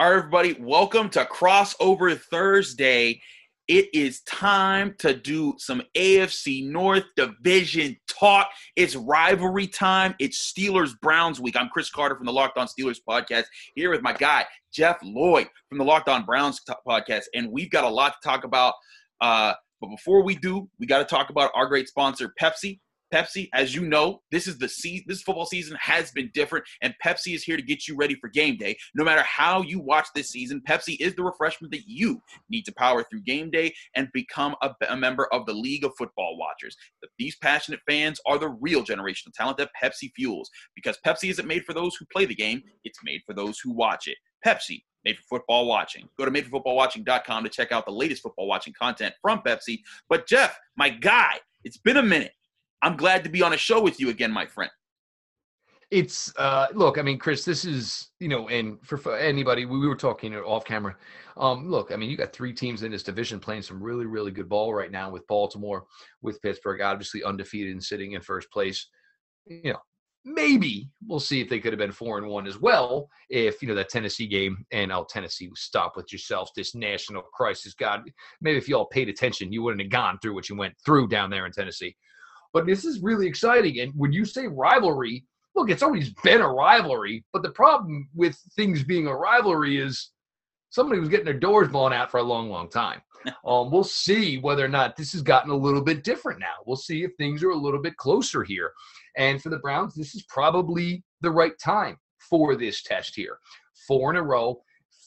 All right, everybody, welcome to Crossover Thursday. It is time to do some AFC North Division talk. It's rivalry time. It's Steelers Browns week. I'm Chris Carter from the Locked On Steelers podcast here with my guy, Jeff Lloyd from the Locked On Browns podcast. And we've got a lot to talk about. Uh, but before we do, we got to talk about our great sponsor, Pepsi. Pepsi, as you know, this is the season, this football season has been different, and Pepsi is here to get you ready for game day. No matter how you watch this season, Pepsi is the refreshment that you need to power through game day and become a, a member of the League of Football Watchers. These passionate fans are the real generational talent that Pepsi fuels because Pepsi isn't made for those who play the game, it's made for those who watch it. Pepsi, made for football watching. Go to madeforfootballwatching.com to check out the latest football watching content from Pepsi. But Jeff, my guy, it's been a minute. I'm glad to be on a show with you again, my friend. It's uh look, I mean, Chris, this is you know, and for, for anybody, we were talking off camera. Um, look, I mean, you got three teams in this division playing some really, really good ball right now with Baltimore, with Pittsburgh, obviously undefeated and sitting in first place. You know, maybe we'll see if they could have been four and one as well if you know that Tennessee game and oh Tennessee stop with yourselves this national crisis God maybe if you all paid attention you wouldn't have gone through what you went through down there in Tennessee but this is really exciting. And when you say rivalry, look, it's always been a rivalry. But the problem with things being a rivalry is somebody was getting their doors blown out for a long, long time. Um, we'll see whether or not this has gotten a little bit different now. We'll see if things are a little bit closer here. And for the Browns, this is probably the right time for this test here. Four in a row,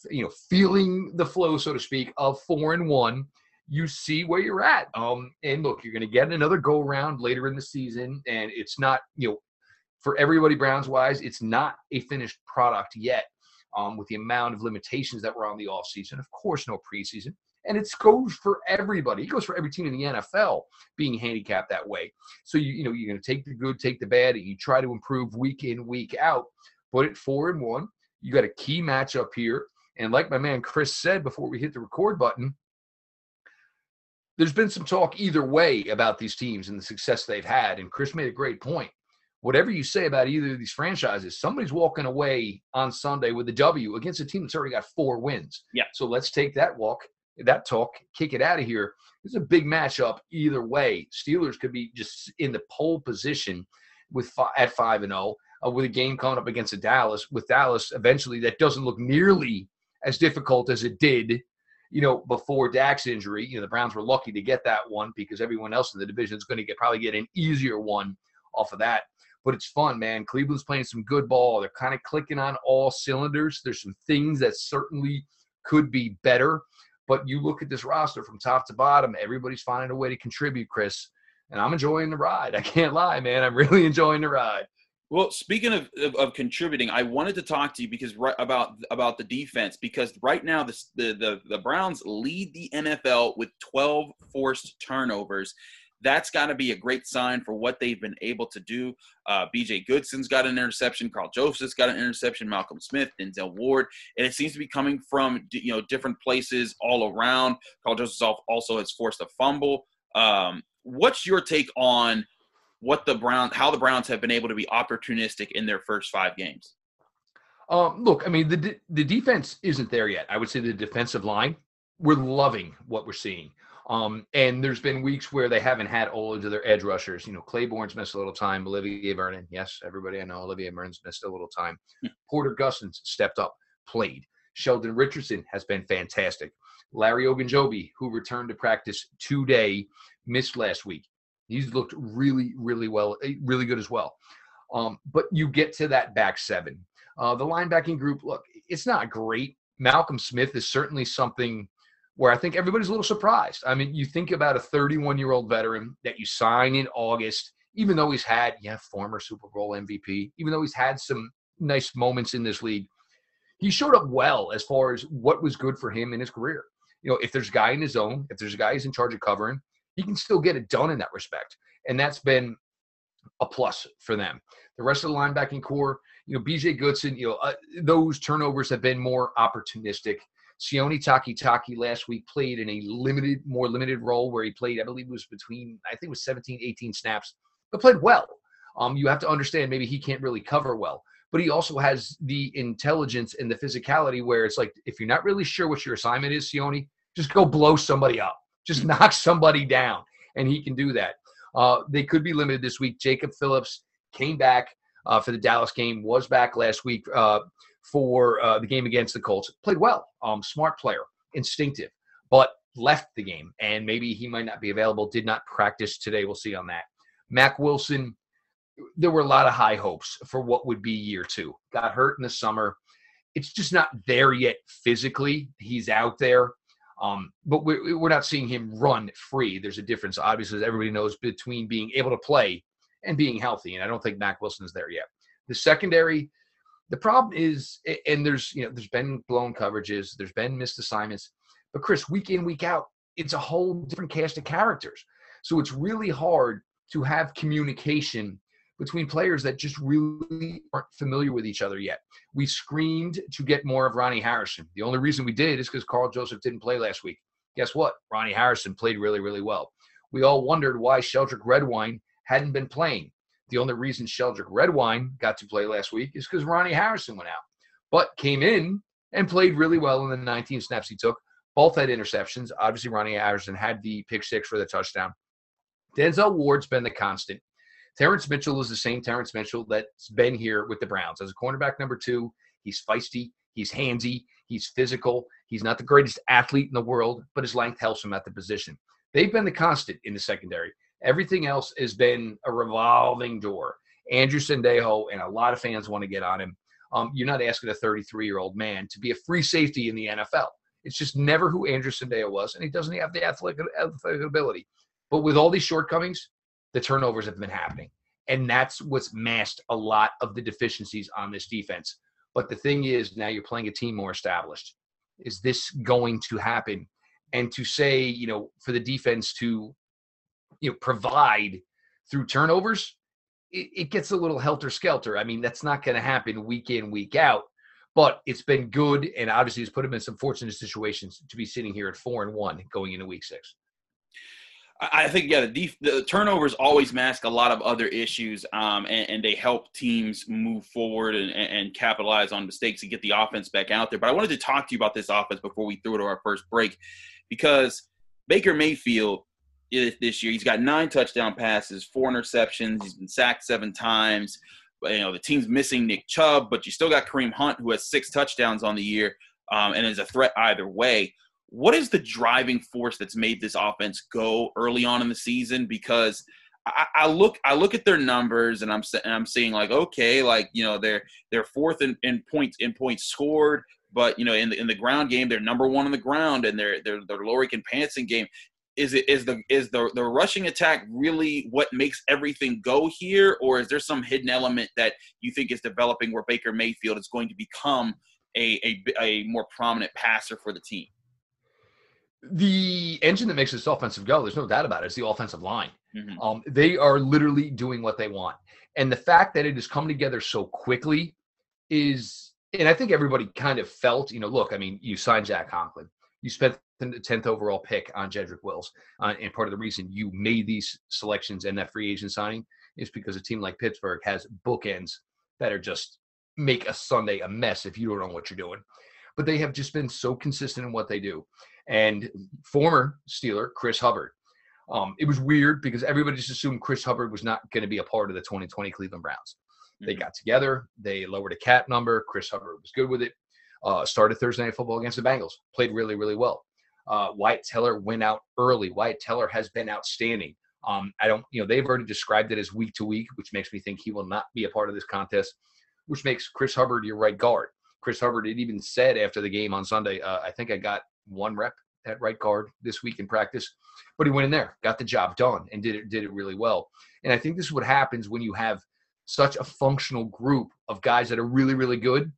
you know, feeling the flow, so to speak, of four and one you see where you're at. Um, and look, you're going to get another go around later in the season, and it's not, you know, for everybody Browns wise, it's not a finished product yet. Um, with the amount of limitations that were on the offseason, of course, no preseason, and it goes for everybody. It goes for every team in the NFL being handicapped that way. So you, you know, you're going to take the good, take the bad, and you try to improve week in, week out. Put it four and one. You got a key matchup here, and like my man Chris said before we hit the record button, there's been some talk either way about these teams and the success they've had. And Chris made a great point. Whatever you say about either of these franchises, somebody's walking away on Sunday with a W against a team that's already got four wins. Yeah. So let's take that walk, that talk, kick it out of here. It's a big matchup either way. Steelers could be just in the pole position with at five and zero oh, uh, with a game coming up against a Dallas. With Dallas, eventually that doesn't look nearly as difficult as it did you know, before Dak's injury, you know, the Browns were lucky to get that one because everyone else in the division is going to get probably get an easier one off of that. But it's fun, man. Cleveland's playing some good ball. They're kind of clicking on all cylinders. There's some things that certainly could be better. But you look at this roster from top to bottom, everybody's finding a way to contribute, Chris. And I'm enjoying the ride. I can't lie, man. I'm really enjoying the ride. Well, speaking of, of, of, contributing, I wanted to talk to you because right about about the defense because right now the, the the the Browns lead the NFL with 12 forced turnovers. That's got to be a great sign for what they've been able to do. Uh, B.J. Goodson's got an interception. Karl Joseph's got an interception. Malcolm Smith, Denzel Ward, and it seems to be coming from you know different places all around. Karl Joseph also has forced a fumble. Um, what's your take on? What the Browns, how the Browns have been able to be opportunistic in their first five games? Um, look, I mean, the the defense isn't there yet. I would say the defensive line, we're loving what we're seeing. Um, and there's been weeks where they haven't had all of their edge rushers. You know, Clayborn's missed a little time. Olivier Vernon, yes, everybody I know, Olivier Vernon's missed a little time. Hmm. Porter Gustin's stepped up, played. Sheldon Richardson has been fantastic. Larry Ogunjobi, who returned to practice today, missed last week. He's looked really, really well, eh, really good as well. Um, but you get to that back seven. Uh, the linebacking group, look, it's not great. Malcolm Smith is certainly something where I think everybody's a little surprised. I mean, you think about a 31 year old veteran that you sign in August, even though he's had, yeah, former Super Bowl MVP, even though he's had some nice moments in this league, he showed up well as far as what was good for him in his career. You know, if there's a guy in his zone, if there's a guy who's in charge of covering, he can still get it done in that respect. And that's been a plus for them. The rest of the linebacking core, you know, BJ Goodson, you know, uh, those turnovers have been more opportunistic. Sione Takitaki last week played in a limited, more limited role where he played, I believe it was between, I think it was 17, 18 snaps, but played well. Um, you have to understand maybe he can't really cover well. but he also has the intelligence and the physicality where it's like if you're not really sure what your assignment is, Sione, just go blow somebody up, just knock somebody down, and he can do that. Uh, they could be limited this week. Jacob Phillips came back uh, for the Dallas game, was back last week uh, for uh, the game against the Colts. Played well, um, smart player, instinctive, but left the game, and maybe he might not be available. Did not practice today. We'll see on that. Mack Wilson there were a lot of high hopes for what would be year two. Got hurt in the summer. It's just not there yet physically. He's out there. Um, but we're, we're not seeing him run free. There's a difference, obviously, as everybody knows, between being able to play and being healthy. And I don't think Mack Wilson's there yet. The secondary, the problem is, and there's you know there's been blown coverages, there's been missed assignments, but Chris, week in week out, it's a whole different cast of characters. So it's really hard to have communication between players that just really aren't familiar with each other yet. We screamed to get more of Ronnie Harrison. The only reason we did is because Karl Joseph didn't play last week. Guess what? Ronnie Harrison played really, really well. We all wondered why Sheldrick Redwine hadn't been playing. The only reason Sheldrick Redwine got to play last week is because Ronnie Harrison went out, but came in and played really well in the 19 snaps he took. Both had interceptions. Obviously, Ronnie Harrison had the pick six for the touchdown. Denzel Ward's been the constant. Terrance Mitchell is the same Terrance Mitchell that's been here with the Browns. As a cornerback number two, he's feisty, he's handsy, he's physical. He's not the greatest athlete in the world, but his length helps him at the position. They've been the constant in the secondary. Everything else has been a revolving door. Andrew Sendejo and a lot of fans want to get on him. Um, you're not asking a 33 year old man to be a free safety in the NFL. It's just never who Andrew Sendejo was, and he doesn't have the athletic, athletic ability. But with all these shortcomings, the turnovers have been happening. And that's what's masked a lot of the deficiencies on this defense. But the thing is, now you're playing a team more established. Is this going to happen? And to say, you know, for the defense to, you know, provide through turnovers, it, it gets a little helter skelter. I mean, that's not going to happen week in, week out. But it's been good, and obviously, it's put him in some fortunate situations to be sitting here at four and one going into week six. I think yeah, the, def- the turnovers always mask a lot of other issues, um, and, and, they help teams move forward and, and, capitalize on mistakes and get the offense back out there. But I wanted to talk to you about this offense before we threw it to our first break, because Baker Mayfield this year he's got nine touchdown passes, four interceptions. He's been sacked seven times. You know the team's missing Nick Chubb, but you still got Kareem Hunt who has six touchdowns on the year um, and is a threat either way what is the driving force that's made this offense go early on in the season? Because I, I look I look at their numbers and I'm and I'm seeing like okay like you know they're they're fourth in, in points in points scored but you know in the in the ground game they're number one on the ground and their their their Lorican passing game. Is it is the is the the rushing attack really what makes everything go here? Or is there some hidden element that you think is developing where Baker Mayfield is going to become a a, a more prominent passer for the team the engine that makes this offensive go, there's no doubt about it, is the offensive line. Mm-hmm. Um, they are literally doing what they want. And the fact that it has come together so quickly is, and I think everybody kind of felt, you know, look, I mean, you signed Jack Conklin, you spent the 10th overall pick on Jedrick Wills. Uh, and part of the reason you made these selections and that free agent signing is because a team like Pittsburgh has bookends that are just make a Sunday a mess if you don't know what you're doing. But they have just been so consistent in what they do and former Steeler Chris Hubbard. Um, it was weird because everybody just assumed Chris Hubbard was not going to be a part of the 2020 Cleveland Browns. They mm-hmm. got together, they lowered a cap number. Chris Hubbard was good with it. Uh, started Thursday Night Football against the Bengals, played really, really well. Uh, Wyatt Teller went out early. Wyatt Teller has been outstanding. Um, I don't, you know, they've already described it as week to week, which makes me think he will not be a part of this contest, which makes Chris Hubbard your right guard. Chris Hubbard had even said after the game on Sunday, uh, I think I got one rep at right guard this week in practice, but he went in there, got the job done, and did it did it really well. And I think this is what happens when you have such a functional group of guys that are really really good.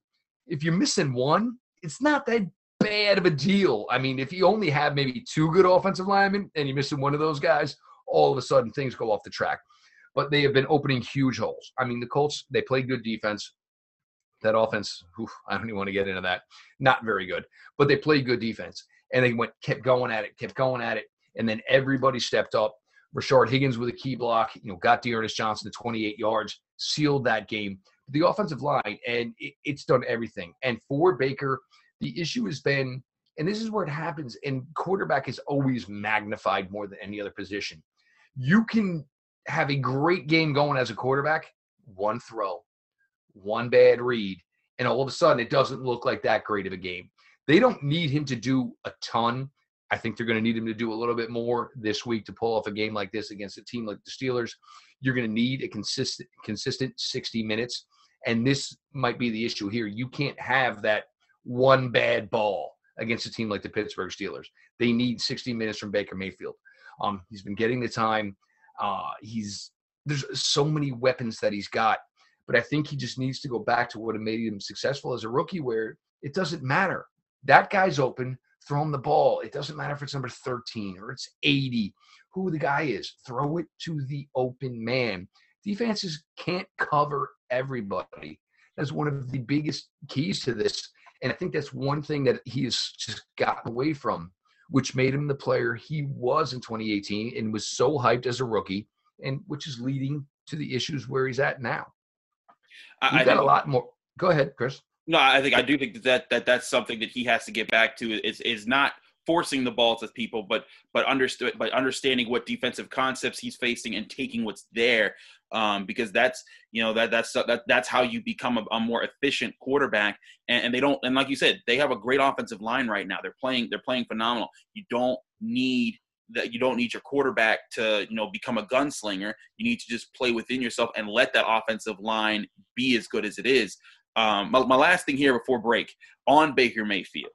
If you're missing one, it's not that bad of a deal. I mean, if you only have maybe two good offensive linemen and you're missing one of those guys, all of a sudden things go off the track. But they have been opening huge holes. I mean, the Colts they play good defense that offense, I don't even want to get into that. Not very good, but they played good defense, and they went kept going at it, kept going at it, and then everybody stepped up. Rashard Higgins with a key block, you know, got D'Ernest Johnson to 28 yards, sealed that game. the offensive line, and it, it's done everything. And for Baker, the issue has been, and this is where it happens, and quarterback is always magnified more than any other position. You can have a great game going as a quarterback, one throw, one bad read, and all of a sudden it doesn't look like that great of a game. They don't need him to do a ton. I think they're going to need him to do a little bit more this week to pull off a game like this against a team like the Steelers. You're going to need a consistent consistent 60 minutes and this might be the issue here. You can't have that one bad ball against a team like the Pittsburgh Steelers. They need 60 minutes from Baker Mayfield. Um, he's been getting the time. Uh, he's there's so many weapons that he's got, but I think he just needs to go back to what made him successful as a rookie, where it doesn't matter. That guy's open, throw him the ball. It doesn't matter if it's number 13 or it's 80, who the guy is. Throw it to the open man. Defenses can't cover everybody. That's one of the biggest keys to this. And I think that's one thing that he has just gotten away from, which made him the player he was in 2018 and was so hyped as a rookie, and which is leading to the issues where he's at now. You've got a lot more. Go ahead, Chris. No, I think I do think that that that's something that he has to get back to. Is is not forcing the ball to people, but but understood by understanding what defensive concepts he's facing and taking what's there um, because that's you know that that's that, that's how you become a, a more efficient quarterback. And, and, they don't and like you said, they have a great offensive line right now. They're playing they're playing phenomenal. You don't need that you don't need your quarterback to you know become a gunslinger. You need to just play within yourself and let that offensive line be as good as it is. Um, my, my last thing here before break on Baker Mayfield.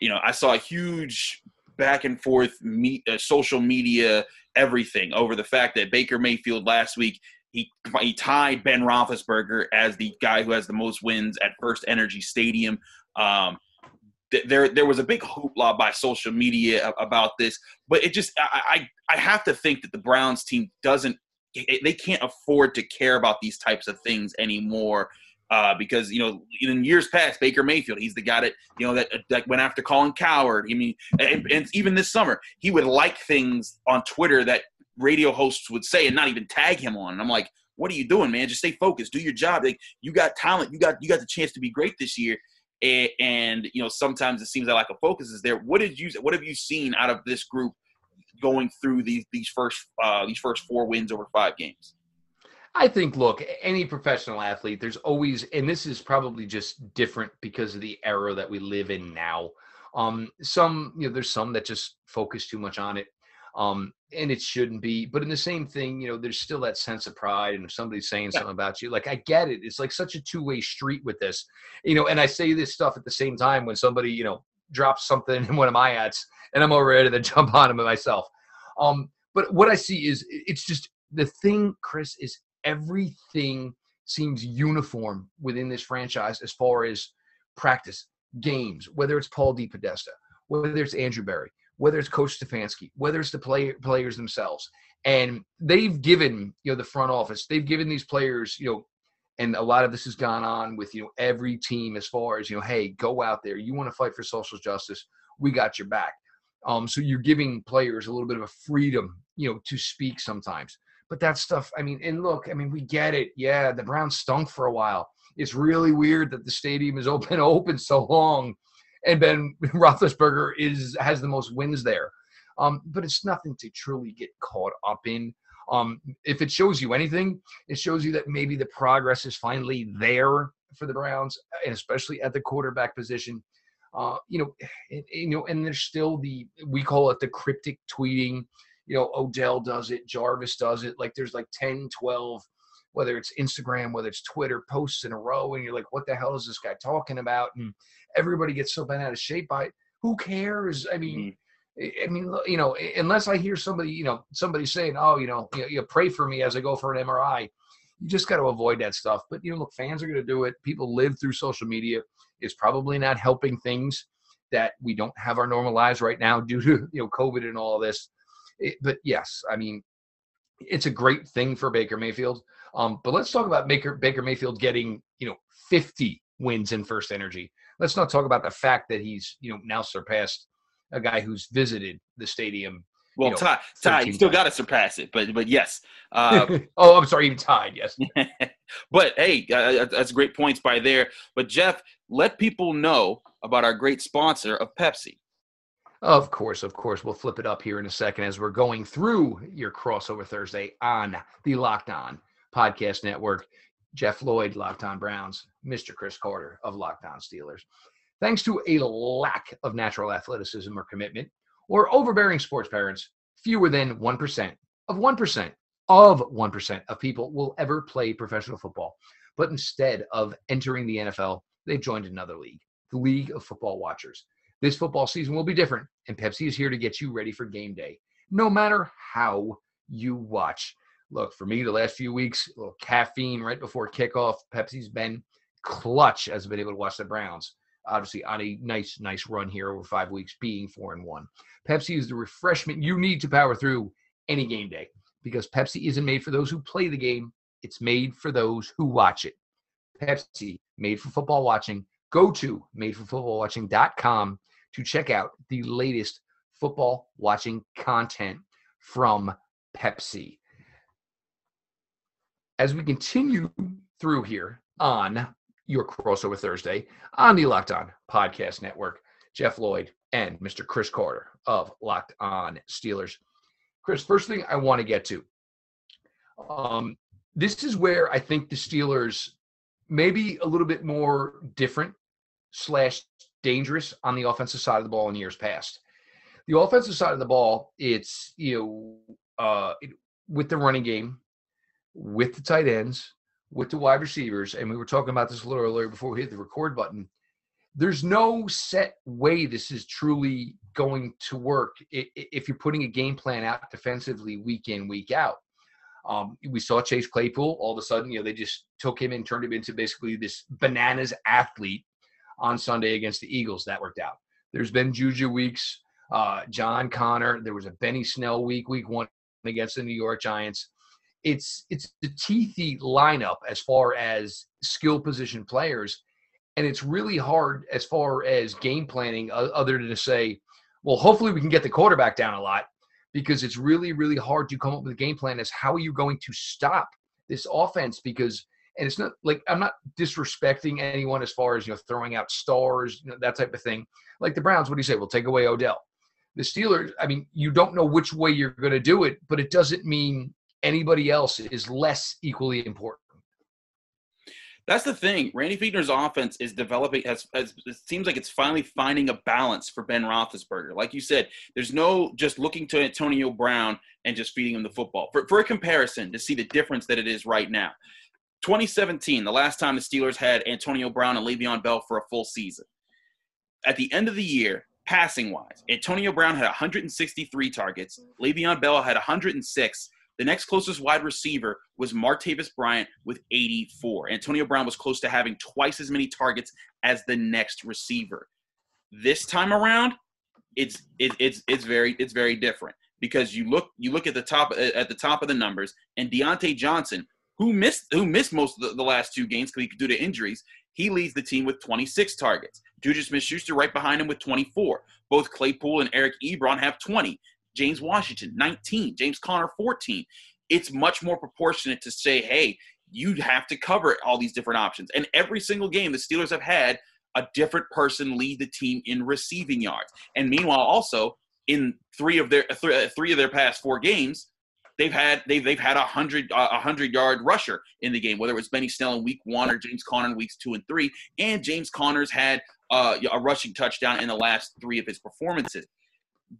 You know, I saw a huge back and forth me, uh, social media everything over the fact that Baker Mayfield last week he he tied Ben Roethlisberger as the guy who has the most wins at FirstEnergy Stadium. Um, there there was a big hoopla by social media about this, but it just I, I I have to think that the Browns team doesn't they can't afford to care about these types of things anymore. Uh, because you know, in years past, Baker Mayfield, he's the guy that you know that, that went after Colin Cowherd. I mean, and, and even this summer, he would like things on Twitter that radio hosts would say and not even tag him on. And I'm like, what are you doing, man? Just stay focused, do your job. Like you got talent, you got you got the chance to be great this year. And, and you know, sometimes it seems that lack of focus is there. What did you what have you seen out of this group going through these these first uh, these first four wins over five games? I think, look, any professional athlete, there's always, and this is probably just different because of the era that we live in now. Um, some, you know, there's some that just focus too much on it um, and it shouldn't be. But in the same thing, you know, there's still that sense of pride, and if somebody's saying yeah. something about you, like I get it. It's like such a two way street with this, you know. And I say this stuff at the same time when somebody, you know, drops something in one of my ads, and I'm all ready to jump on them myself. Um, but what I see is it's just the thing, Chris, is everything seems uniform within this franchise as far as practice games, whether it's Paul DePodesta, whether it's Andrew Berry, whether it's Coach Stefanski, whether it's the play, players themselves. And they've given, you know, the front office, they've given these players, you know, and a lot of this has gone on with, you know, every team as far as, you know, hey, go out there. You want to fight for social justice. We got your back. Um, so you're giving players a little bit of a freedom, you know, to speak sometimes. But that stuff, I mean, and look, I mean, we get it. Yeah, the Browns stunk for a while. It's really weird that the stadium is open open so long and Ben Roethlisberger is has the most wins there. Um, but it's nothing to truly get caught up in. Um, if it shows you anything, it shows you that maybe the progress is finally there for the Browns, and especially at the quarterback position. Uh, you know, and, you know, and there's still the we call it the cryptic tweeting. You know, Odell does it, Jarvis does it. Like there's like 10, 12, whether it's Instagram, whether it's Twitter posts in a row, and you're like, what the hell is this guy talking about? And everybody gets so bent out of shape by it. Who cares? I mean, mm-hmm. I mean, you know, unless I hear somebody, you know, somebody saying, "Oh, you know, you, you pray for me as I go for an MRI," you just got to avoid that stuff. But you know, look, fans are going to do it. People live through social media. It's probably not helping things that we don't have our normal lives right now due to you know COVID and all this. It, but yes, I mean, it's a great thing for Baker Mayfield. Um, but let's talk about Baker Baker Mayfield getting you know 50 wins in FirstEnergy. Let's not talk about the fact that he's you know now surpassed a guy who's visited the stadium Well, you know, Ty, Ty, you still got to surpass it, but but yes. Uh, oh, I'm sorry, even tied. Yes. but hey, uh, that's great points by there. But Jeff, let people know about our great sponsor of Pepsi. Of course, of course. We'll flip it up here in a second as we're going through your crossover Thursday on the Locked On Podcast Network. Jeff Lloyd, Locked On Browns, Mr. Chris Carter of Locked On Steelers. Thanks to a lack of natural athleticism or commitment, or overbearing sports parents, fewer than 1% of 1% of 1% of people will ever play professional football. But instead of entering the NFL, they've joined another league, the League of Football Watchers. This football season will be different, and Pepsi is here to get you ready for game day, no matter how you watch. Look, for me, the last few weeks, a little caffeine right before kickoff. Pepsi's been clutch as I've been able to watch the Browns. Obviously, on a nice, nice run here over five weeks, being four and one. Pepsi is the refreshment you need to power through any game day because Pepsi isn't made for those who play the game, it's made for those who watch it. Pepsi, made for football watching. Go to madeforfootballwatching.com to check out the latest football watching content from Pepsi. As we continue through here on your crossover Thursday on the Locked On Podcast Network, Jeff Lloyd and Mr. Chris Carter of Locked On Steelers. Chris, first thing I want to get to. Um, this is where I think the Steelers maybe a little bit more different slash dangerous on the offensive side of the ball in years past. The offensive side of the ball, it's you know uh, it, with the running game, with the tight ends, with the wide receivers, and we were talking about this a little earlier before we hit the record button. There's no set way this is truly going to work if you're putting a game plan out defensively week in, week out. Um, we saw Chase Claypool. All of a sudden, you know, they just took him and turned him into basically this bananas athlete on Sunday against the Eagles. That worked out. There's been Juju weeks, uh, John Connor. There was a Benny Snell week, week one against the New York Giants. It's it's the teethy lineup as far as skill position players, and it's really hard as far as game planning, o- other than to say, well, hopefully we can get the quarterback down a lot because it's really, really hard to come up with a game plan as how are you going to stop this offense because and it's not like I'm not disrespecting anyone as far as you know throwing out stars, you know, that type of thing. Like the Browns, what do you say? We'll take away Odell. The Steelers, I mean, you don't know which way you're going to do it, but it doesn't mean anybody else is less equally important. That's the thing. Randy Fichtner's offense is developing. Has it seems like it's finally finding a balance for Ben Roethlisberger. Like you said, there's no just looking to Antonio Brown and just feeding him the football. For, for a comparison, to see the difference that it is right now. 2017, the last time the Steelers had Antonio Brown and Le'Veon Bell for a full season. At the end of the year, passing wise, Antonio Brown had 163 targets. Le'Veon Bell had 106. The next closest wide receiver was Martavis Bryant with 84. Antonio Brown was close to having twice as many targets as the next receiver. This time around, it's it, it's it's very it's very different because you look you look at the top at the top of the numbers and Diontae Johnson, who missed who missed most of the, the last two games due to injuries, he leads the team with 26 targets. Juju Smith-Schuster right behind him with 24. Both Claypool and Eric Ebron have 20. James Washington, 19. James Conner, 14. It's much more proportionate to say, hey, you have to cover all these different options. And every single game, the Steelers have had a different person lead the team in receiving yards. And meanwhile, also in three of their three, three of their past four games, they've had they've they've had a hundred a hundred yard rusher in the game, whether it was Benny Snell in week one or James Conner in weeks two and three. And James Conner's had uh, a rushing touchdown in the last three of his performances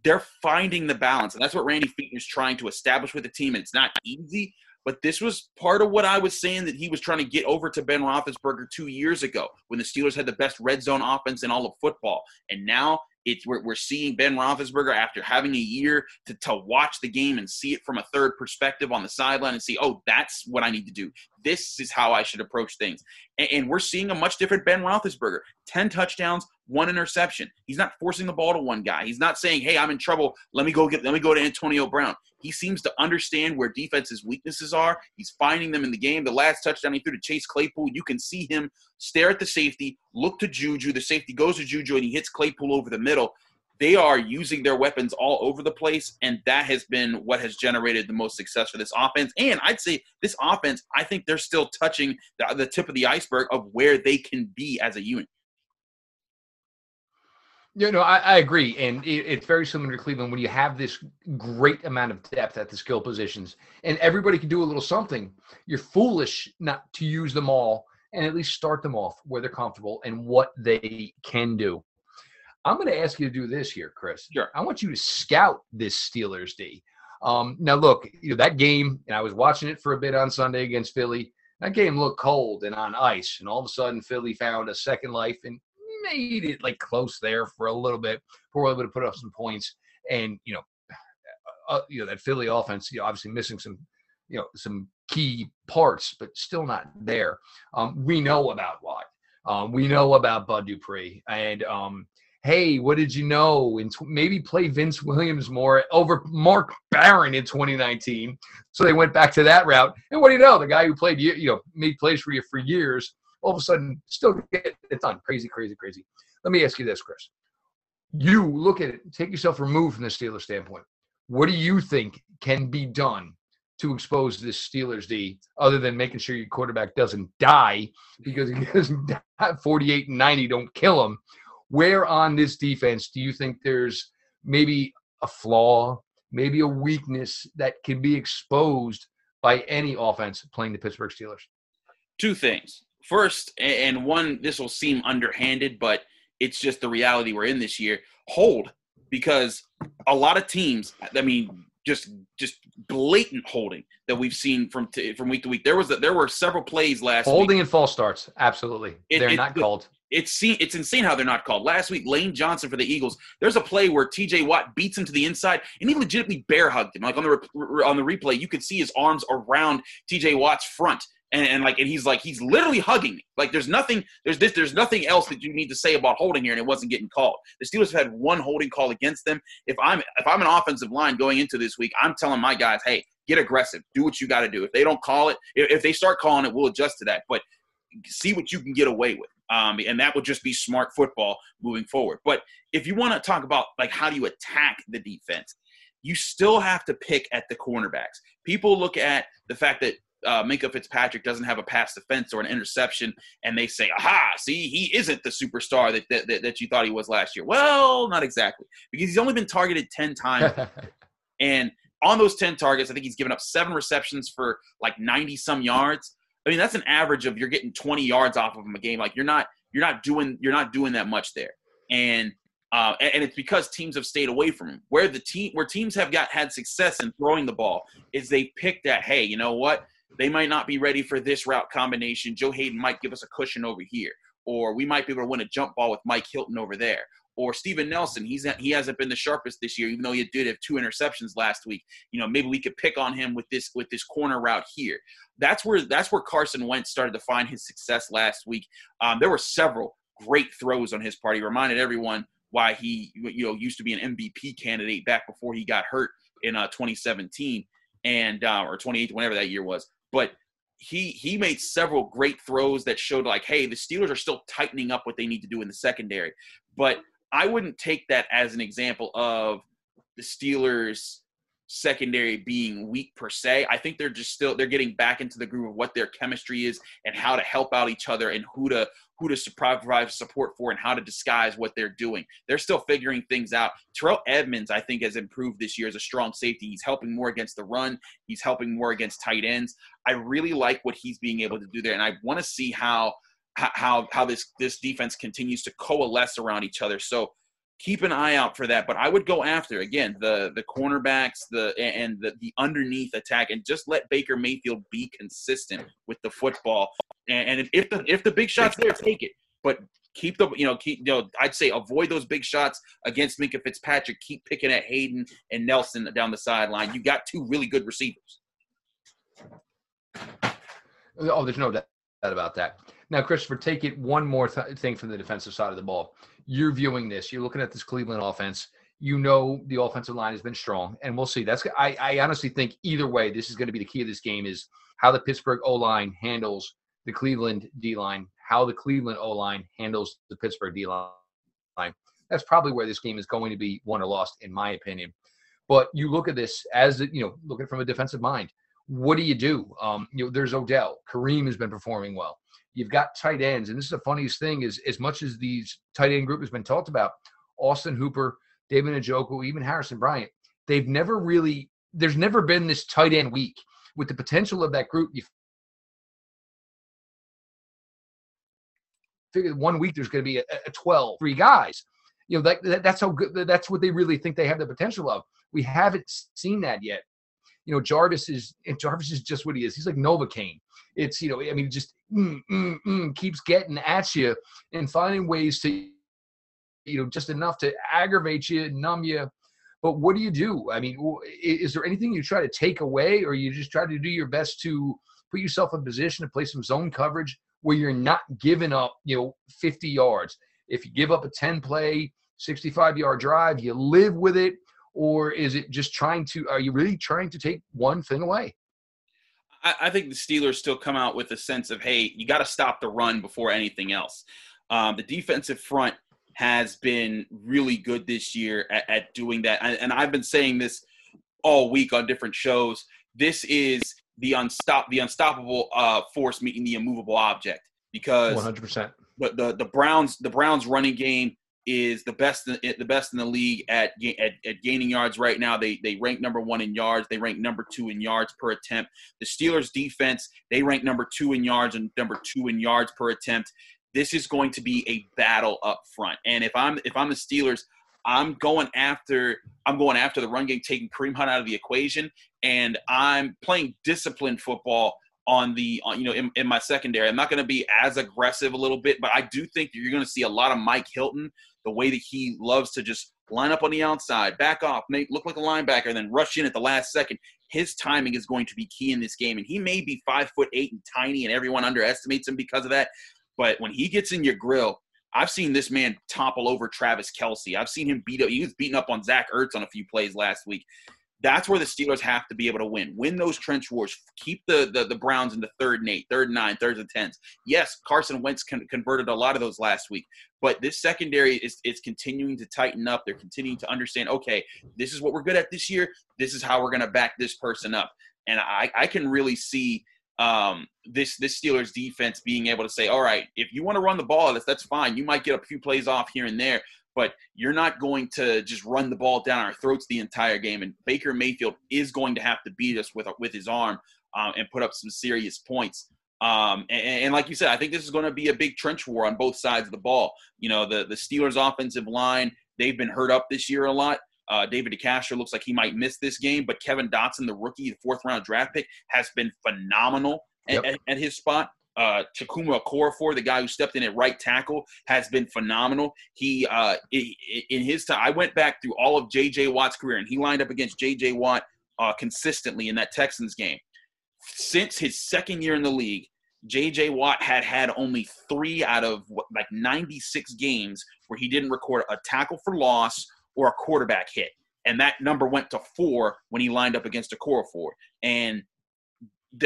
they're finding the balance. And that's what Randy Fichtner's trying to establish with the team. And it's not easy, but this was part of what I was saying that he was trying to get over to Ben Roethlisberger two years ago when the Steelers had the best red zone offense in all of football. And now it's we're, we're seeing Ben Roethlisberger after having a year to, to watch the game and see it from a third perspective on the sideline and see, oh, that's what I need to do. This is how I should approach things. And, and we're seeing a much different Ben Roethlisberger. 10 touchdowns, one interception. He's not forcing the ball to one guy. He's not saying, "Hey, I'm in trouble. Let me go get. Let me go to Antonio Brown." He seems to understand where defense's weaknesses are. He's finding them in the game. The last touchdown he threw to Chase Claypool, you can see him stare at the safety, look to Juju. The safety goes to Juju, and he hits Claypool over the middle. they are using their weapons all over the place, and that has been what has generated the most success for this offense. And I'd say this offense, I think they're still touching the, the tip of the iceberg of where they can be as a unit. You know, I, I agree, and it, it's very similar to Cleveland when you have this great amount of depth at the skill positions, and everybody can do a little something. You're foolish not to use them all and at least start them off where they're comfortable and what they can do. I'm going to ask you to do this here, Chris. Sure. I want you to scout this Steelers D. Um, now, look, you know that game, and I was watching it for a bit on Sunday against Philly. That game looked cold and on ice, and all of a sudden, Philly found a second life and made it like close there for a little bit we were able to put up some points. And you know, uh, you know that Philly offense, you know, obviously missing some, you know, some key parts, but still not there. Um, we know about why. Um, we know about Bud Dupree, and um, hey, what did you know? And maybe play Vince Williams more over Mark Barron in 2019. So they went back to that route. And what do you know? The guy who played, you, you know, made plays for you for years, all of a sudden still get it done. Crazy, crazy, crazy. Let me ask you this, Chris. You look at it, take yourself removed from the Steelers standpoint. What do you think can be done to expose this Steelers D, other than making sure your quarterback doesn't die because he doesn't 48 and 90 don't kill him where on this defense do you think there's maybe a flaw, maybe a weakness that can be exposed by any offense playing the Pittsburgh Steelers? Two things. First, and one, this will seem underhanded, but it's just the reality we're in this year. Hold, because a lot of teams, I mean, just just blatant holding that we've seen from t- from week to week. There was a, there were several plays last holding week. and false starts. Absolutely, it, they're it, not called it's it's insane how they're not called. Last week, Lane Johnson for the Eagles. There's a play where T.J. Watt beats him to the inside, and he legitimately bear hugged him. Like on the re- on the replay, you could see his arms around T.J. Watt's front, and, and like and he's like he's literally hugging me. Like there's nothing there's this there's nothing else that you need to say about holding here, and it wasn't getting called. The Steelers have had one holding call against them. If I'm if I'm an offensive line going into this week, I'm telling my guys, hey, get aggressive, do what you got to do. If they don't call it, if, if they start calling it, we'll adjust to that. But see what you can get away with. Um, and that would just be smart football moving forward. But if you want to talk about like how do you attack the defense, you still have to pick at the cornerbacks. People look at the fact that uh, Minkah Fitzpatrick doesn't have a pass defense or an interception, and they say, "Aha! See, he isn't the superstar that that, that, that you thought he was last year." Well, not exactly, because he's only been targeted ten times, and on those ten targets, I think he's given up seven receptions for like ninety some yards. I mean, that's an average of you're getting 20 yards off of him a game. Like you're not you're not doing you're not doing that much there, and uh, and, it's because teams have stayed away from him. Where the team where teams have got had success in throwing the ball is they picked that. Hey, you know what? They might not be ready for this route combination. Joe Haden might give us a cushion over here, or we might be able to win a jump ball with Mike Hilton over there, or Steven Nelson. He's he hasn't been the sharpest this year, even though he did have two interceptions last week. You know, maybe we could pick on him with this with this corner route here. That's where that's where Carson Wentz started to find his success last week. Um, there were several great throws on his part. He reminded everyone why he you know used to be an MVP candidate back before he got hurt in uh, 2017 and uh, or 28 whenever that year was. But he he made several great throws that showed like, hey, the Steelers are still tightening up what they need to do in the secondary. But I wouldn't take that as an example of the Steelers secondary being weak per se. I think they're just still they're getting back into the groove of what their chemistry is and how to help out each other and who to who to provide support for and how to disguise what they're doing. They're still figuring things out. Terrell Edmunds, I think, has improved this year as a strong safety. He's helping more against the run. He's helping more against tight ends. I really like what he's being able to do there, and I want to see how how how this this defense continues to coalesce around each other. So keep an eye out for that. But I would go after again the the cornerbacks, the and the, the underneath attack, and just let Baker Mayfield be consistent with the football. And, and if the if the big shots there, take it. But keep the you know keep you know I'd say avoid those big shots against Minkah Fitzpatrick. Keep picking at Haden and Nelson down the sideline. You got two really good receivers. Oh, there's no doubt about that. Now, Christopher, take it one more th- thing from the defensive side of the ball. You're viewing this. You're looking at this Cleveland offense. You know the offensive line has been strong, and we'll see. That's I, I honestly think either way, this is going to be the key of this game is how the Pittsburgh O line handles the Cleveland D line, how the Cleveland O line handles the Pittsburgh D line. That's probably where this game is going to be won or lost, in my opinion. But you look at this as you know, looking from a defensive mind. What do you do? Um, you know, there's Odell. Kareem has been performing well. You've got tight ends, and this is the funniest thing: is as much as these tight end group has been talked about, Austin Hooper, David Njoku, even Harrison Bryant, they've never really. There's never been this tight end week with the potential of that group. You figure one week there's going to be a, a 12, three guys. You know, that, that, that's how good, that's what they really think they have the potential of. We haven't seen that yet. You know, Jarvis is, and Jarvis is just what he is. He's like Novocaine. It's, you know, I mean, just mm, mm, mm, keeps getting at you and finding ways to, you know, just enough to aggravate you, numb you. But what do you do? I mean, is there anything you try to take away, or you just try to do your best to put yourself in position to play some zone coverage where you're not giving up, you know, 50 yards. If you give up a 10 play, 65 yard drive, you live with it, or is it just trying to, are you really trying to take one thing away? I, I think the Steelers still come out with a sense of, hey, you got to stop the run before anything else. Um, the defensive front has been really good this year at, at doing that. And, and I've been saying this all week on different shows. This is the unstop the unstoppable uh, force meeting the immovable object because 100%. The, the the Browns the Browns running game is the best the best in the league at, at, at gaining yards right now. They they rank number one in yards. They rank number two in yards per attempt. The Steelers defense they rank number two in yards and number two in yards per attempt. This is going to be a battle up front. And if I'm if I'm the Steelers, I'm going after I'm going after the run game, taking Kareem Hunt out of the equation, and I'm playing disciplined football on the on, you know in, in my secondary. I'm not going to be as aggressive a little bit, but I do think you're going to see a lot of Mike Hilton, the way that he loves to just line up on the outside, back off, make look like a linebacker, and then rush in at the last second. His timing is going to be key in this game, and he may be five foot eight and tiny, and everyone underestimates him because of that. But when he gets in your grill, I've seen this man topple over Travis Kelce. I've seen him beat up. He was beating up on Zach Ertz on a few plays last week. That's where the Steelers have to be able to win. Win those trench wars. Keep the the, the Browns into third and eight, third and nine, thirds and tens. Yes, Carson Wentz con- converted a lot of those last week, but this secondary is is continuing to tighten up. They're continuing to understand. Okay, this is what we're good at this year. This is how we're going to back this person up. And I I can really see um, this this Steelers defense being able to say, all right, if you want to run the ball, that's that's fine. You might get a few plays off here and there, but you're not going to just run the ball down our throats the entire game. And Baker Mayfield is going to have to beat us with with his arm um, and put up some serious points. Um, and, and, like you said, I think this is going to be a big trench war on both sides of the ball. You know, the the Steelers' offensive line they've been hurt up this year a lot. Uh, David DeCastro looks like he might miss this game, but Kevin Dotson, the rookie, the fourth round draft pick, has been phenomenal yep. at, at, his spot. Uh, Chukwuma Okorafor, the guy who stepped in at right tackle, has been phenomenal. He, uh, in his time, I went back through all of J.J. Watt's career, and he lined up against J.J. Watt uh, consistently in that Texans game. Since his second year in the league, J.J. Watt had had only three out of like 96 games where he didn't record a tackle for loss or a quarterback hit. And that number went to four when he lined up against Okorafor. And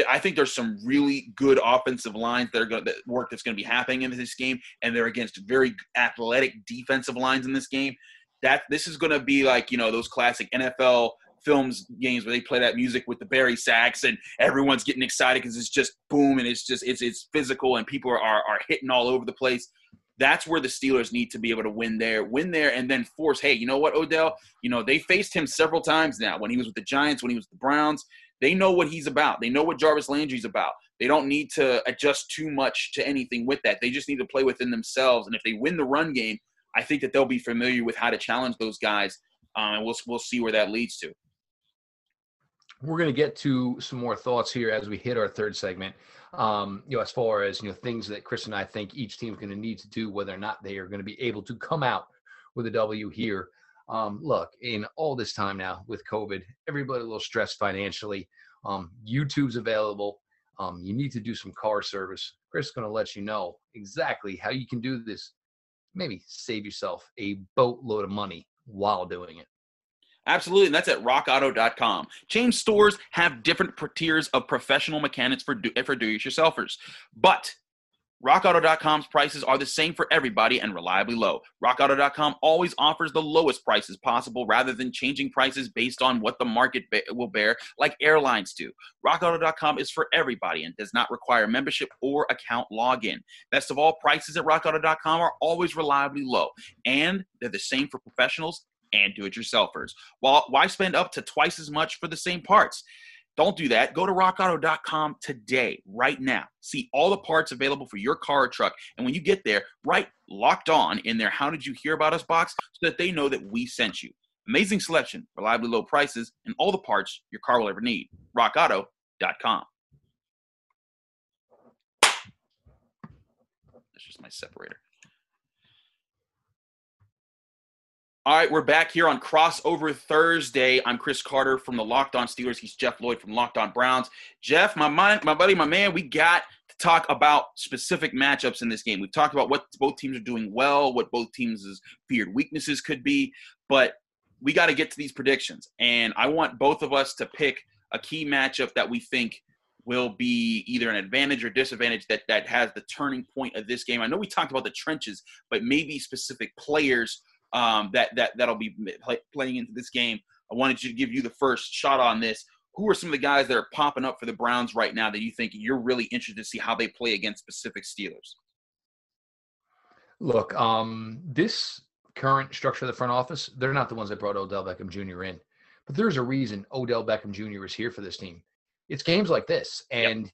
I think there's some really good offensive lines that are going to work that's going to be happening in this game, and they're against very athletic defensive lines in this game. That this is going to be like you know those classic NFL films games where they play that music with the Barry Sacks and everyone's getting excited because it's just boom and it's just it's it's physical and people are, are, are hitting all over the place. That's where the Steelers need to be able to win there, win there, and then force. Hey, you know what, Odell? You know they faced him several times now. When he was with the Giants, when he was with the Browns, they know what he's about. They know what Jarvis Landry's about. They don't need to adjust too much to anything with that. They just need to play within themselves. And if they win the run game, I think that they'll be familiar with how to challenge those guys, um, and we'll we'll see where that leads to. We're going to get to some more thoughts here as we hit our third segment um, you know, as far as you know, things that Chris and I think each team is going to need to do, whether or not they are going to be able to come out with a W here. Um, look, in all this time now with COVID, everybody a little stressed financially. Um, YouTube's available. Um, you need to do some car service. Chris is going to let you know exactly how you can do this. Maybe save yourself a boatload of money while doing it. Absolutely, and that's at rockauto.com. Chain stores have different tiers of professional mechanics for do, for do-it-yourselfers, but RockAuto.com's prices are the same for everybody and reliably low. RockAuto.com always offers the lowest prices possible rather than changing prices based on what the market will bear, like airlines do. RockAuto.com is for everybody and does not require membership or account login. Best of all, prices at RockAuto.com are always reliably low, and they're the same for professionals and do-it-yourselfers. While why spend up to twice as much for the same parts? Don't do that. Go to rockauto.com today, right now. See all the parts available for your car or truck. And when you get there, write locked on in their How Did You Hear About Us box so that they know that we sent you. Amazing selection, reliably low prices, and all the parts your car will ever need. RockAuto.com. That's just my separator. All right, we're back here on Crossover Thursday. I'm Chris Carter from the Locked On Steelers. He's Jeff Lloyd from Locked On Browns. Jeff, my mind, my buddy, my man, we got to talk about specific matchups in this game. We've talked about what both teams are doing well, what both teams' feared weaknesses could be, but we got to get to these predictions. And I want both of us to pick a key matchup that we think will be either an advantage or disadvantage that that has the turning point of this game. I know we talked about the trenches, but maybe specific players um, that that that'll be play, playing into this game. I wanted you to give you the first shot on this. Who are some of the guys that are popping up for the Browns right now that you think you're really interested to see how they play against specific Steelers? Look, um, this current structure of the front office, they're not the ones that brought Odell Beckham Jr. in, but there's a reason Odell Beckham Jr. is here for this team. It's games like this, and yep.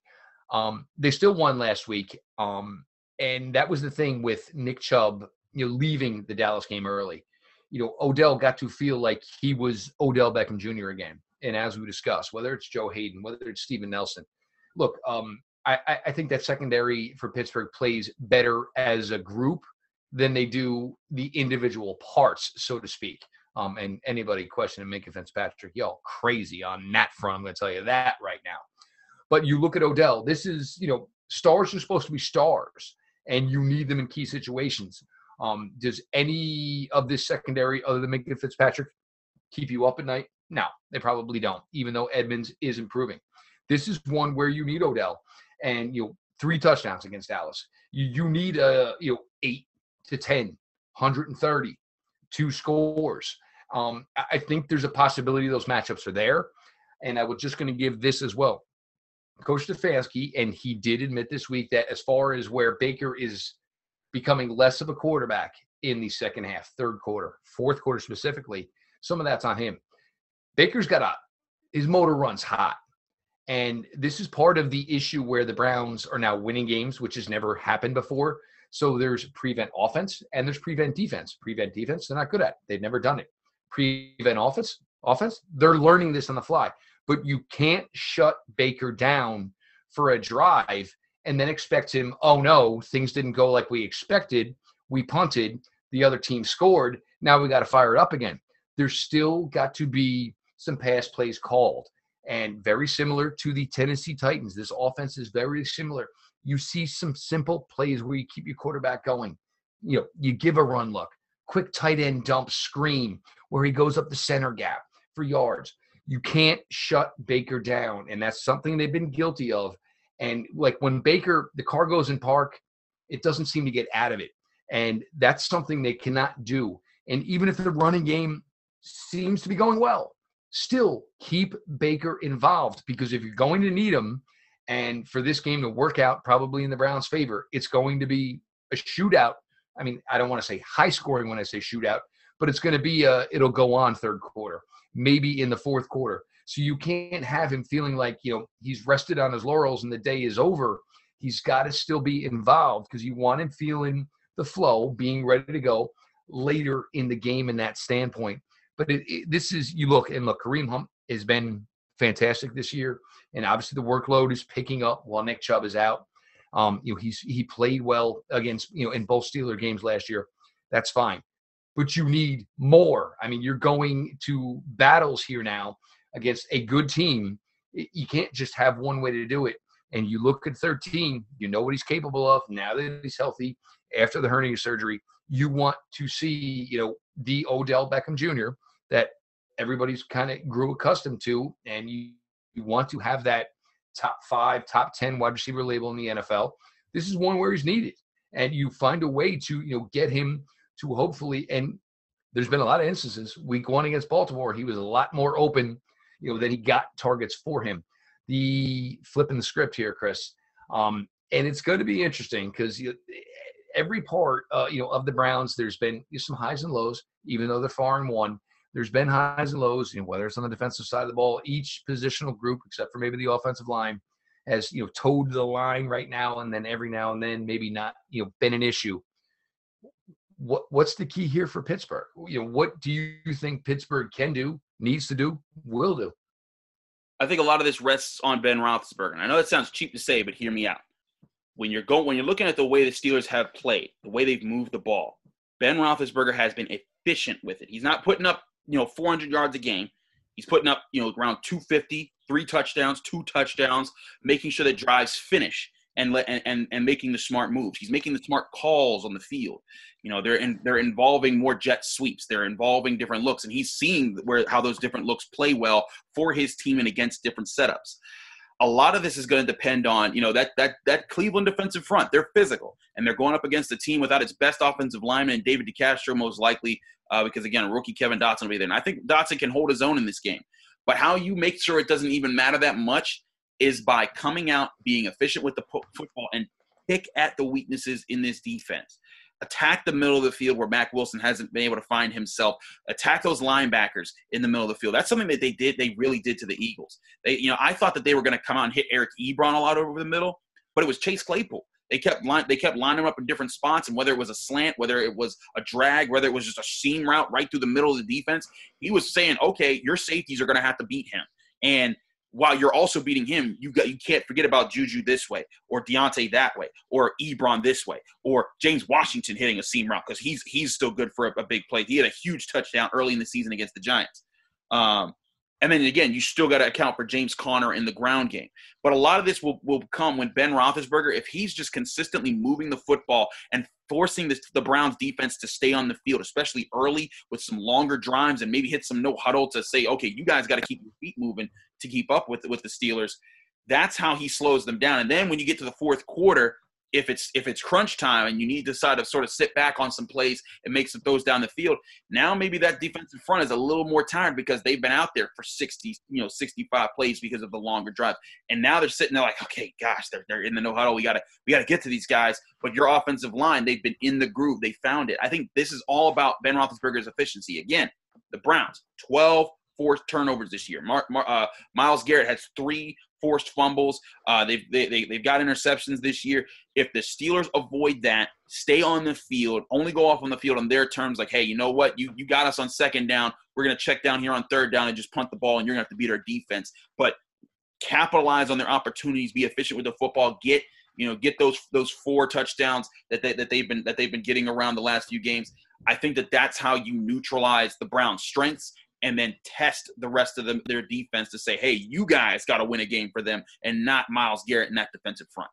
um, they still won last week. Um, and that was the thing with Nick Chubb you know, leaving the Dallas game early, you know, Odell got to feel like he was Odell Beckham Jr. again. And as we discussed, whether it's Joe Haden, whether it's Steven Nelson, look, um, I, I think that secondary for Pittsburgh plays better as a group than they do the individual parts, so to speak. Um, and anybody questioning Minkah Fitzpatrick, y'all crazy on that front. I'm going to tell you that right now. But you look at Odell. This is, you know, stars are supposed to be stars, and you need them in key situations. Um, does any of this secondary, other than Minkah Fitzpatrick, keep you up at night? No, they probably don't, even though Edmunds is improving. This is one where you need Odell and, you know, three touchdowns against Dallas. You, you need, a uh, you know, eight to 10, 130, two scores. Um, I think there's a possibility those matchups are there. And I was just going to give this as well. Coach Stefanski, and he did admit this week that as far as where Baker is becoming less of a quarterback in the second half, third quarter, fourth quarter specifically. Some of that's on him. Baker's got a his motor runs hot. And this is part of the issue where the Browns are now winning games, which has never happened before. So there's prevent offense and there's prevent defense. Prevent defense, they're not good at. They've never done it. Prevent offense, offense, they're learning this on the fly. But you can't shut Baker down for a drive and then expect him, oh no, things didn't go like we expected. We punted, the other team scored. Now we got to fire it up again. There's still got to be some pass plays called. And very similar to the Tennessee Titans, this offense is very similar. You see some simple plays where you keep your quarterback going. You know, you give a run look, quick tight end dump screen where he goes up the center gap for yards. You can't shut Baker down. And that's something they've been guilty of and like when Baker, the car goes in park, it doesn't seem to get out of it. And that's something they cannot do. And even if the running game seems to be going well, still keep Baker involved because if you're going to need him, and for this game to work out probably in the Browns' favor, it's going to be a shootout. I mean, I don't want to say high scoring when I say shootout, but it's going to be a, it'll go on third quarter, maybe in the fourth quarter. So you can't have him feeling like, you know, he's rested on his laurels and the day is over. He's got to still be involved because you want him feeling the flow, being ready to go later in the game in that standpoint. But it, it, this is, you look and look, Kareem Hunt has been fantastic this year. And obviously the workload is picking up while Nick Chubb is out. Um, you know, he's he played well against, you know, in both Steeler games last year. That's fine. But you need more. I mean, you're going to battles here now against a good team, you can't just have one way to do it. And you look at 13, you know what he's capable of now that he's healthy after the hernia surgery. You want to see, you know, the Odell Beckham Jr. that everybody's kind of grew accustomed to, and you, you want to have that top five, top 10 wide receiver label in the NFL. this is one where he's needed, and you find a way to you know get him to hopefully. And there's been a lot of instances. Week one against Baltimore, he was a lot more open, you know, that he got targets for him. The flipping the script here, Chris, um, and it's going to be interesting because every part, uh, you know, of the Browns, there's been some highs and lows, even though they're far and one. There's been highs and lows, you know, whether it's on the defensive side of the ball, each positional group, except for maybe the offensive line, has you know towed the line right now and then every now and then maybe not you know been an issue. What what's the key here for Pittsburgh? You know, what do you think Pittsburgh can do, needs to do, will do? I think a lot of this rests on Ben Roethlisberger. And I know that sounds cheap to say, but hear me out. When you're going, when you're looking at the way the Steelers have played, the way they've moved the ball, Ben Roethlisberger has been efficient with it. He's not putting up, you know, 400 yards a game. He's putting up, you know, around 250, three touchdowns, two touchdowns, making sure that drives finish and and, and making the smart moves. He's making the smart calls on the field. You know, they're in, they're involving more jet sweeps. They're involving different looks, and he's seeing where how those different looks play well for his team and against different setups. A lot of this is going to depend on, you know, that that that Cleveland defensive front. They're physical, and they're going up against a team without its best offensive lineman, and David DeCastro, most likely, uh, because again, rookie Kevin Dotson will be there. And I think Dotson can hold his own in this game. But how you make sure it doesn't even matter that much is by coming out, being efficient with the football, and pick at the weaknesses in this defense. Attack the middle of the field where Mack Wilson hasn't been able to find himself. Attack those linebackers in the middle of the field. That's something that they did. They really did to the Eagles. They, you know, I thought that they were going to come out and hit Eric Ebron a lot over the middle, but it was Chase Claypool. They kept line, they kept lining up in different spots, and whether it was a slant, whether it was a drag, whether it was just a seam route right through the middle of the defense, he was saying, "Okay, your safeties are going to have to beat him." And while you're also beating him, you got you can't forget about Juju this way, or Diontae that way, or Ebron this way, or James Washington hitting a seam route because he's he's still good for a, a, big play. He had a huge touchdown early in the season against the Giants. Um, and then again, you still got to account for James Conner in the ground game. But a lot of this will, will come when Ben Roethlisberger, if he's just consistently moving the football and forcing the, the Browns defense to stay on the field, especially early with some longer drives and maybe hit some no huddle to say, okay, you guys got to keep your feet moving to keep up with, with the Steelers. That's how he slows them down. And then when you get to the fourth quarter, if it's if it's crunch time and you need to decide to sort of sit back on some plays and make some throws down the field, now maybe that defensive front is a little more tired because they've been out there for 60, you know, 65 plays because of the longer drive. And now they're sitting there like, okay, gosh, they're, they're in the no huddle. We gotta we gotta get to these guys. But your offensive line, they've been in the groove. They found it. I think this is all about Ben Roethlisberger's efficiency. Again, the Browns, 12 forced turnovers this year. Mar- Mar- uh, Myles Garrett has three forced fumbles. Uh, they've they, they, they've got interceptions this year. If the Steelers avoid that, stay on the field, only go off on the field on their terms, like, hey, you know what, you you got us on second down. We're gonna check down here on third down and just punt the ball, and you're gonna have to beat our defense. But capitalize on their opportunities, be efficient with the football, get you know get those those four touchdowns that they, that they've been that they've been getting around the last few games. I think that that's how you neutralize the Browns' strengths and then test the rest of them, their defense to say, hey, you guys got to win a game for them and not Myles Garrett in that defensive front.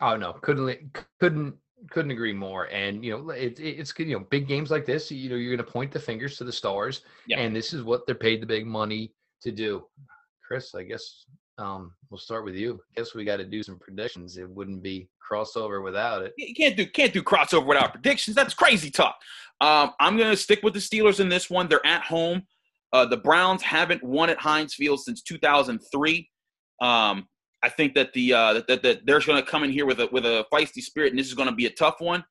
Oh no, couldn't couldn't couldn't agree more. And you know, it, it's you know, big games like this, you know, you're going to point the fingers to the stars, yeah. and this is what they're paid the big money to do. Chris, I guess um, we'll start with you. I guess we got to do some predictions. It wouldn't be crossover without it. You can't do can't do crossover without predictions. That's crazy talk. Um, I'm to stick with the Steelers in this one. They're at home. Uh, the Browns haven't won at Heinz Field since 2003. Um, I think that the uh, that, that they're going to come in here with a with a feisty spirit, and this is going to be a tough one.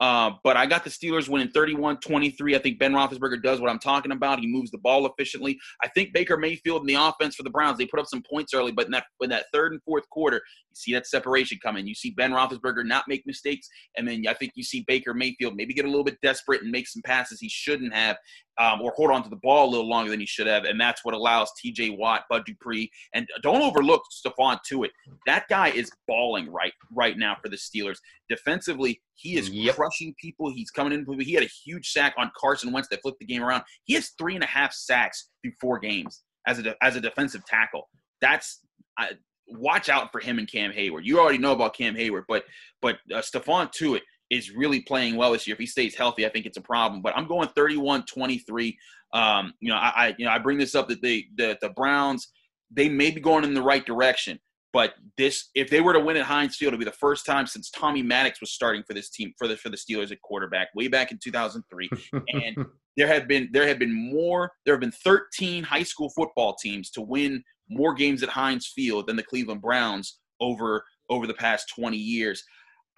Uh, but I got the Steelers winning 31-23. I think Ben Roethlisberger does what I'm talking about. He moves the ball efficiently. I think Baker Mayfield and the offense for the Browns, they put up some points early, but in that in that third and fourth quarter, you see that separation coming. You see Ben Roethlisberger not make mistakes, and then I think you see Baker Mayfield maybe get a little bit desperate and make some passes he shouldn't have, um, or hold on to the ball a little longer than he should have, and that's what allows T.J. Watt, Bud Dupree, and don't overlook Stephon Tuitt. That guy is balling right right now for the Steelers. Defensively, he is yep. crushing people. He's coming in. He had a huge sack on Carson Wentz that flipped the game around. He has three and a half sacks through four games as a as a defensive tackle. That's uh, watch out for him and Cam Heyward. You already know about Cam Heyward, but but uh, Stephon Tuitt is really playing well this year. If he stays healthy, I think it's a problem. But I'm going 31-23. Um, you know, I, I, you know I bring this up that they the the Browns they may be going in the right direction, But this, if they were to win at Heinz Field, it'd be the first time since Tommy Maddox was starting for this team for the for the Steelers at quarterback way back in 2003. and there have been there have been more. There have been 13 high school football teams to win more games at Heinz Field than the Cleveland Browns over over the past 20 years.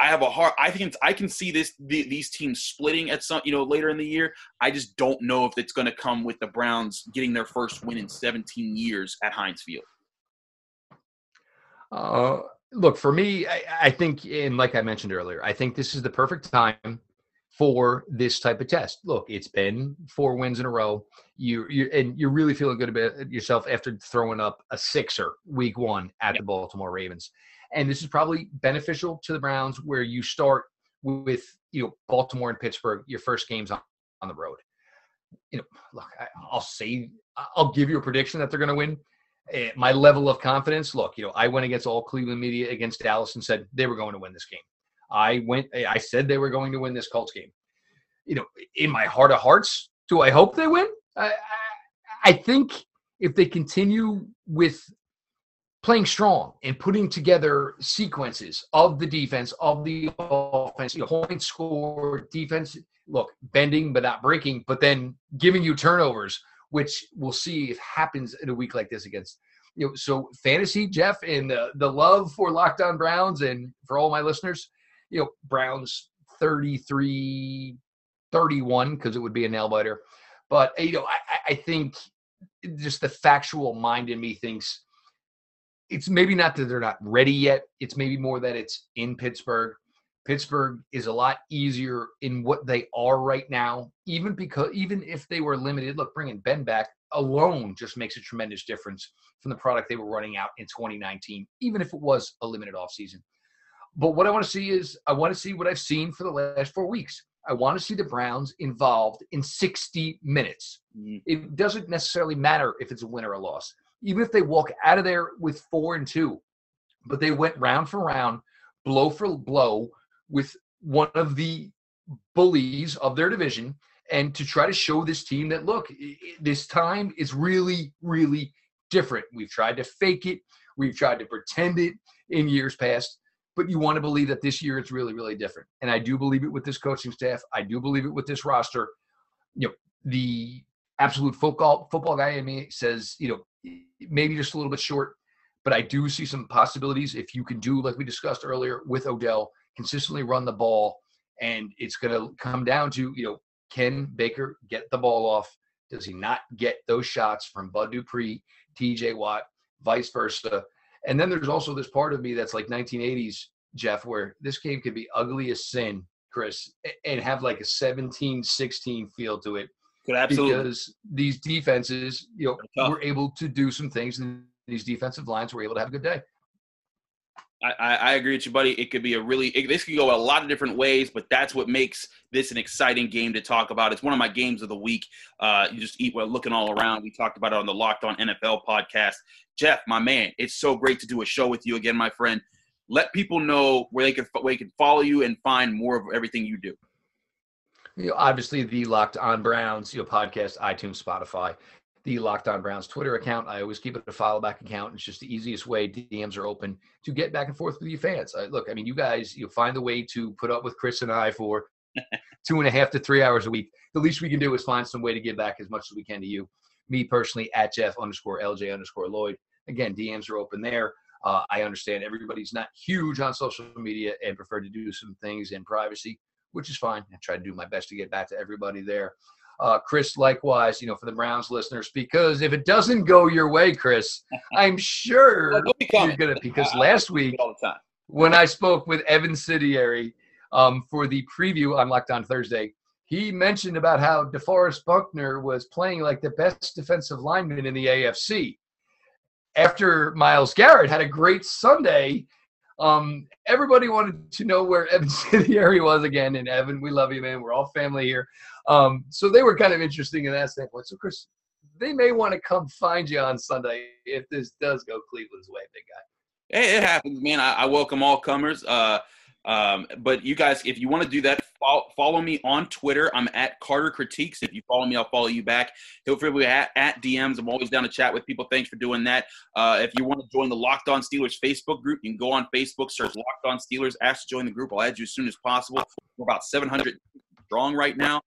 I have a hard. I think I can see this the, these teams splitting at some you know later in the year. I just don't know if it's going to come with the Browns getting their first win in 17 years at Heinz Field. Uh, look for me, I, I think, and like I mentioned earlier, I think this is the perfect time for this type of test. Look, it's been four wins in a row. You you and you're really feeling good about yourself after throwing up a sixer week one at the Baltimore Ravens. And this is probably beneficial to the Browns where you start with you know Baltimore and Pittsburgh, your first games on, on the road. You know, look, I, I'll say I'll give you a prediction that they're going to win. Uh, my level of confidence, look, you know, I went against all Cleveland media against Dallas and said they were going to win this game. I went, I said they were going to win this Colts game. You know, in my heart of hearts, do I hope they win? I, I think if they continue with playing strong and putting together sequences of the defense, of the offense, you know, point score, defense, look, bending but not breaking, but then giving you turnovers, which we'll see if happens in a week like this against you know, so fantasy, Jeff, and the, the love for Locked On Browns and for all my listeners, you know, Browns 33 31 because it would be a nail biter. But, you know, I, I think just the factual mind in me thinks it's maybe not that they're not ready yet. It's maybe more that it's in Pittsburgh. Pittsburgh is a lot easier in what they are right now, even because even if they were limited. Look, bringing Ben back alone just makes a tremendous difference from the product they were running out in 2019, even if it was a limited offseason. But what I want to see is I want to see what I've seen for the last four weeks. I want to see the Browns involved in 60 minutes. Mm-hmm. It doesn't necessarily matter if it's a win or a loss even if they walk out of there with four and two, but they went round for round, blow for blow with one of the bullies of their division and to try to show this team that look this time is really really different. We've tried to fake it. We've tried to pretend it in years past but you want to believe that this year it's really really different. And i do believe it with this coaching staff. I do believe it with this roster. You know the absolute football football guy in me says you know maybe just a little bit short, but I do see some possibilities if you can do like we discussed earlier with Odell, consistently run the ball, and it's going to come down to you know can Baker get the ball off? Does he not get those shots from Bud Dupree, T.J. Watt, vice versa? And then there's also this part of me that's like 1980s Jeff, where this game could be ugly as sin, Chris, and have like a 17-16 feel to it could absolutely because these defenses, you know, were able to do some things, and these defensive lines were able to have a good day. I, I, agree with you, buddy. It could be a really it, this could go a lot of different ways, but that's what makes this an exciting game to talk about. It's one of my games of the week. Uh, you just eat well, looking all around. We talked about it on the Locked On NFL podcast. Jeff, my man, it's so great to do a show with you again, my friend. Let people know where they can where they can follow you and find more of everything you do you know, obviously the Locked On Browns, you know, podcast, iTunes, Spotify, the Locked On Browns Twitter account. I always keep it a follow back account. It's just the easiest way. DMs are open to get back and forth with you fans. I, look, I mean, you guys, you find the way to put up with Chris and I for two and a half to three hours a week. The least we can do is find some way to give back as much as we can to you. Me personally, at Jeff underscore LJ underscore Lloyd. Again, DMs are open there. Uh, I understand everybody's not huge on social media and prefer to do some things in privacy which is fine. I try to do my best to get back to everybody there. Uh, Chris, likewise, you know, for the Browns listeners, because if it doesn't go your way, Chris, I'm sure you're gonna. Because last week, when I spoke with Evan Sidery um, for the preview on Locked On Thursday, he mentioned about how DeForest Buckner was playing like the best defensive lineman in the AFC. After Myles Garrett had a great Sunday, um, everybody wanted to know where Evan Sidery was again. And Evan, we love you, man. We're all family here. Um, so they were kind of interesting in that standpoint. So, Chris, they may want to come find you on Sunday if this does go Cleveland's way, big guy. Hey, it happens, man. I, I welcome all comers. Uh, Um, but you guys, if you want to do that, follow, follow, me on Twitter. I'm at Carter Critiques. If you follow me, I'll follow you back. Feel free to at, at DMs. I'm always down to chat with people. Thanks for doing that. Uh, if you want to join the Locked On Steelers Facebook group, you can go on Facebook, search Locked On Steelers, ask to join the group. I'll add you as soon as possible. We're about 700 strong right now.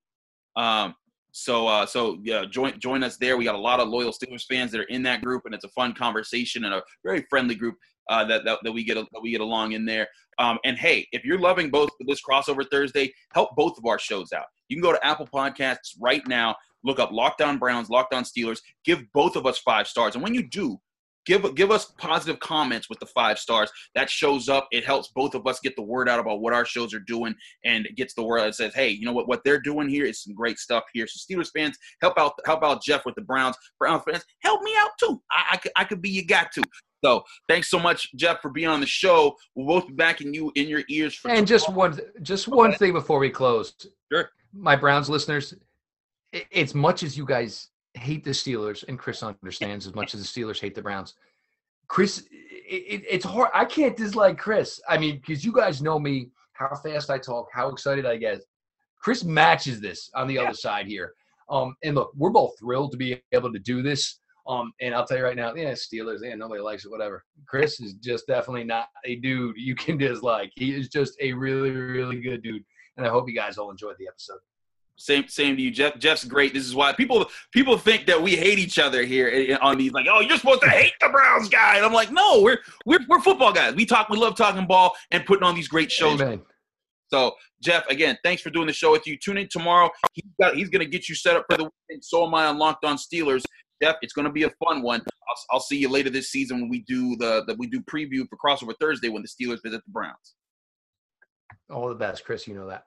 Um, so uh, so yeah, join join us there. We got a lot of loyal Steelers fans that are in that group, and it's a fun conversation and a very friendly group uh, that, that, that we get that we get along in there. Um, and hey, if you're loving both this crossover Thursday, help both of our shows out. You can go to Apple Podcasts right now, look up Locked On Browns, Locked On Steelers, give both of us five stars, and when you do, give give us positive comments with the five stars. That shows up. It helps both of us get the word out about what our shows are doing, and it gets the word that says, "Hey, you know what? What they're doing here is some great stuff here." So Steelers fans, help out help out Jeff with the Browns. Browns fans, help me out too. I, I I could be you got to. So thanks so much, Jeff, for being on the show. We'll both be back in you in your ears. For and just one just one thing before we close. Sure. My Browns listeners, as much as you guys hate the Steelers, and Chris understands as much as the Steelers hate the Browns. Chris, it, it's hard. I can't dislike Chris. I mean, because you guys know me, how fast I talk, how excited I get. Chris matches this on the yeah. other side here. Um, and look, we're both thrilled to be able to do this. Um, and I'll tell you right now, yeah, Steelers, yeah, nobody likes it, whatever. Chris is just definitely not a dude you can dislike. He is just a really, really good dude. And I hope you guys all enjoyed the episode. Same, same to you, Jeff. Jeff's great. This is why people people think that we hate each other here on these. Like, oh, you're supposed to hate the Browns guy. And I'm like, no, we're we're we're football guys. We talk, we love talking ball and putting on these great shows. Amen. So, Jeff, again, thanks for doing the show with you. Tune in tomorrow. He's got he's gonna get you set up for the weekend. So am I on Locked On Steelers. Jeff, it's gonna be a fun one. I'll, I'll see you later this season when we do the, the we do preview for crossover Thursday when the Steelers visit the Browns. All the best, Chris. You know that.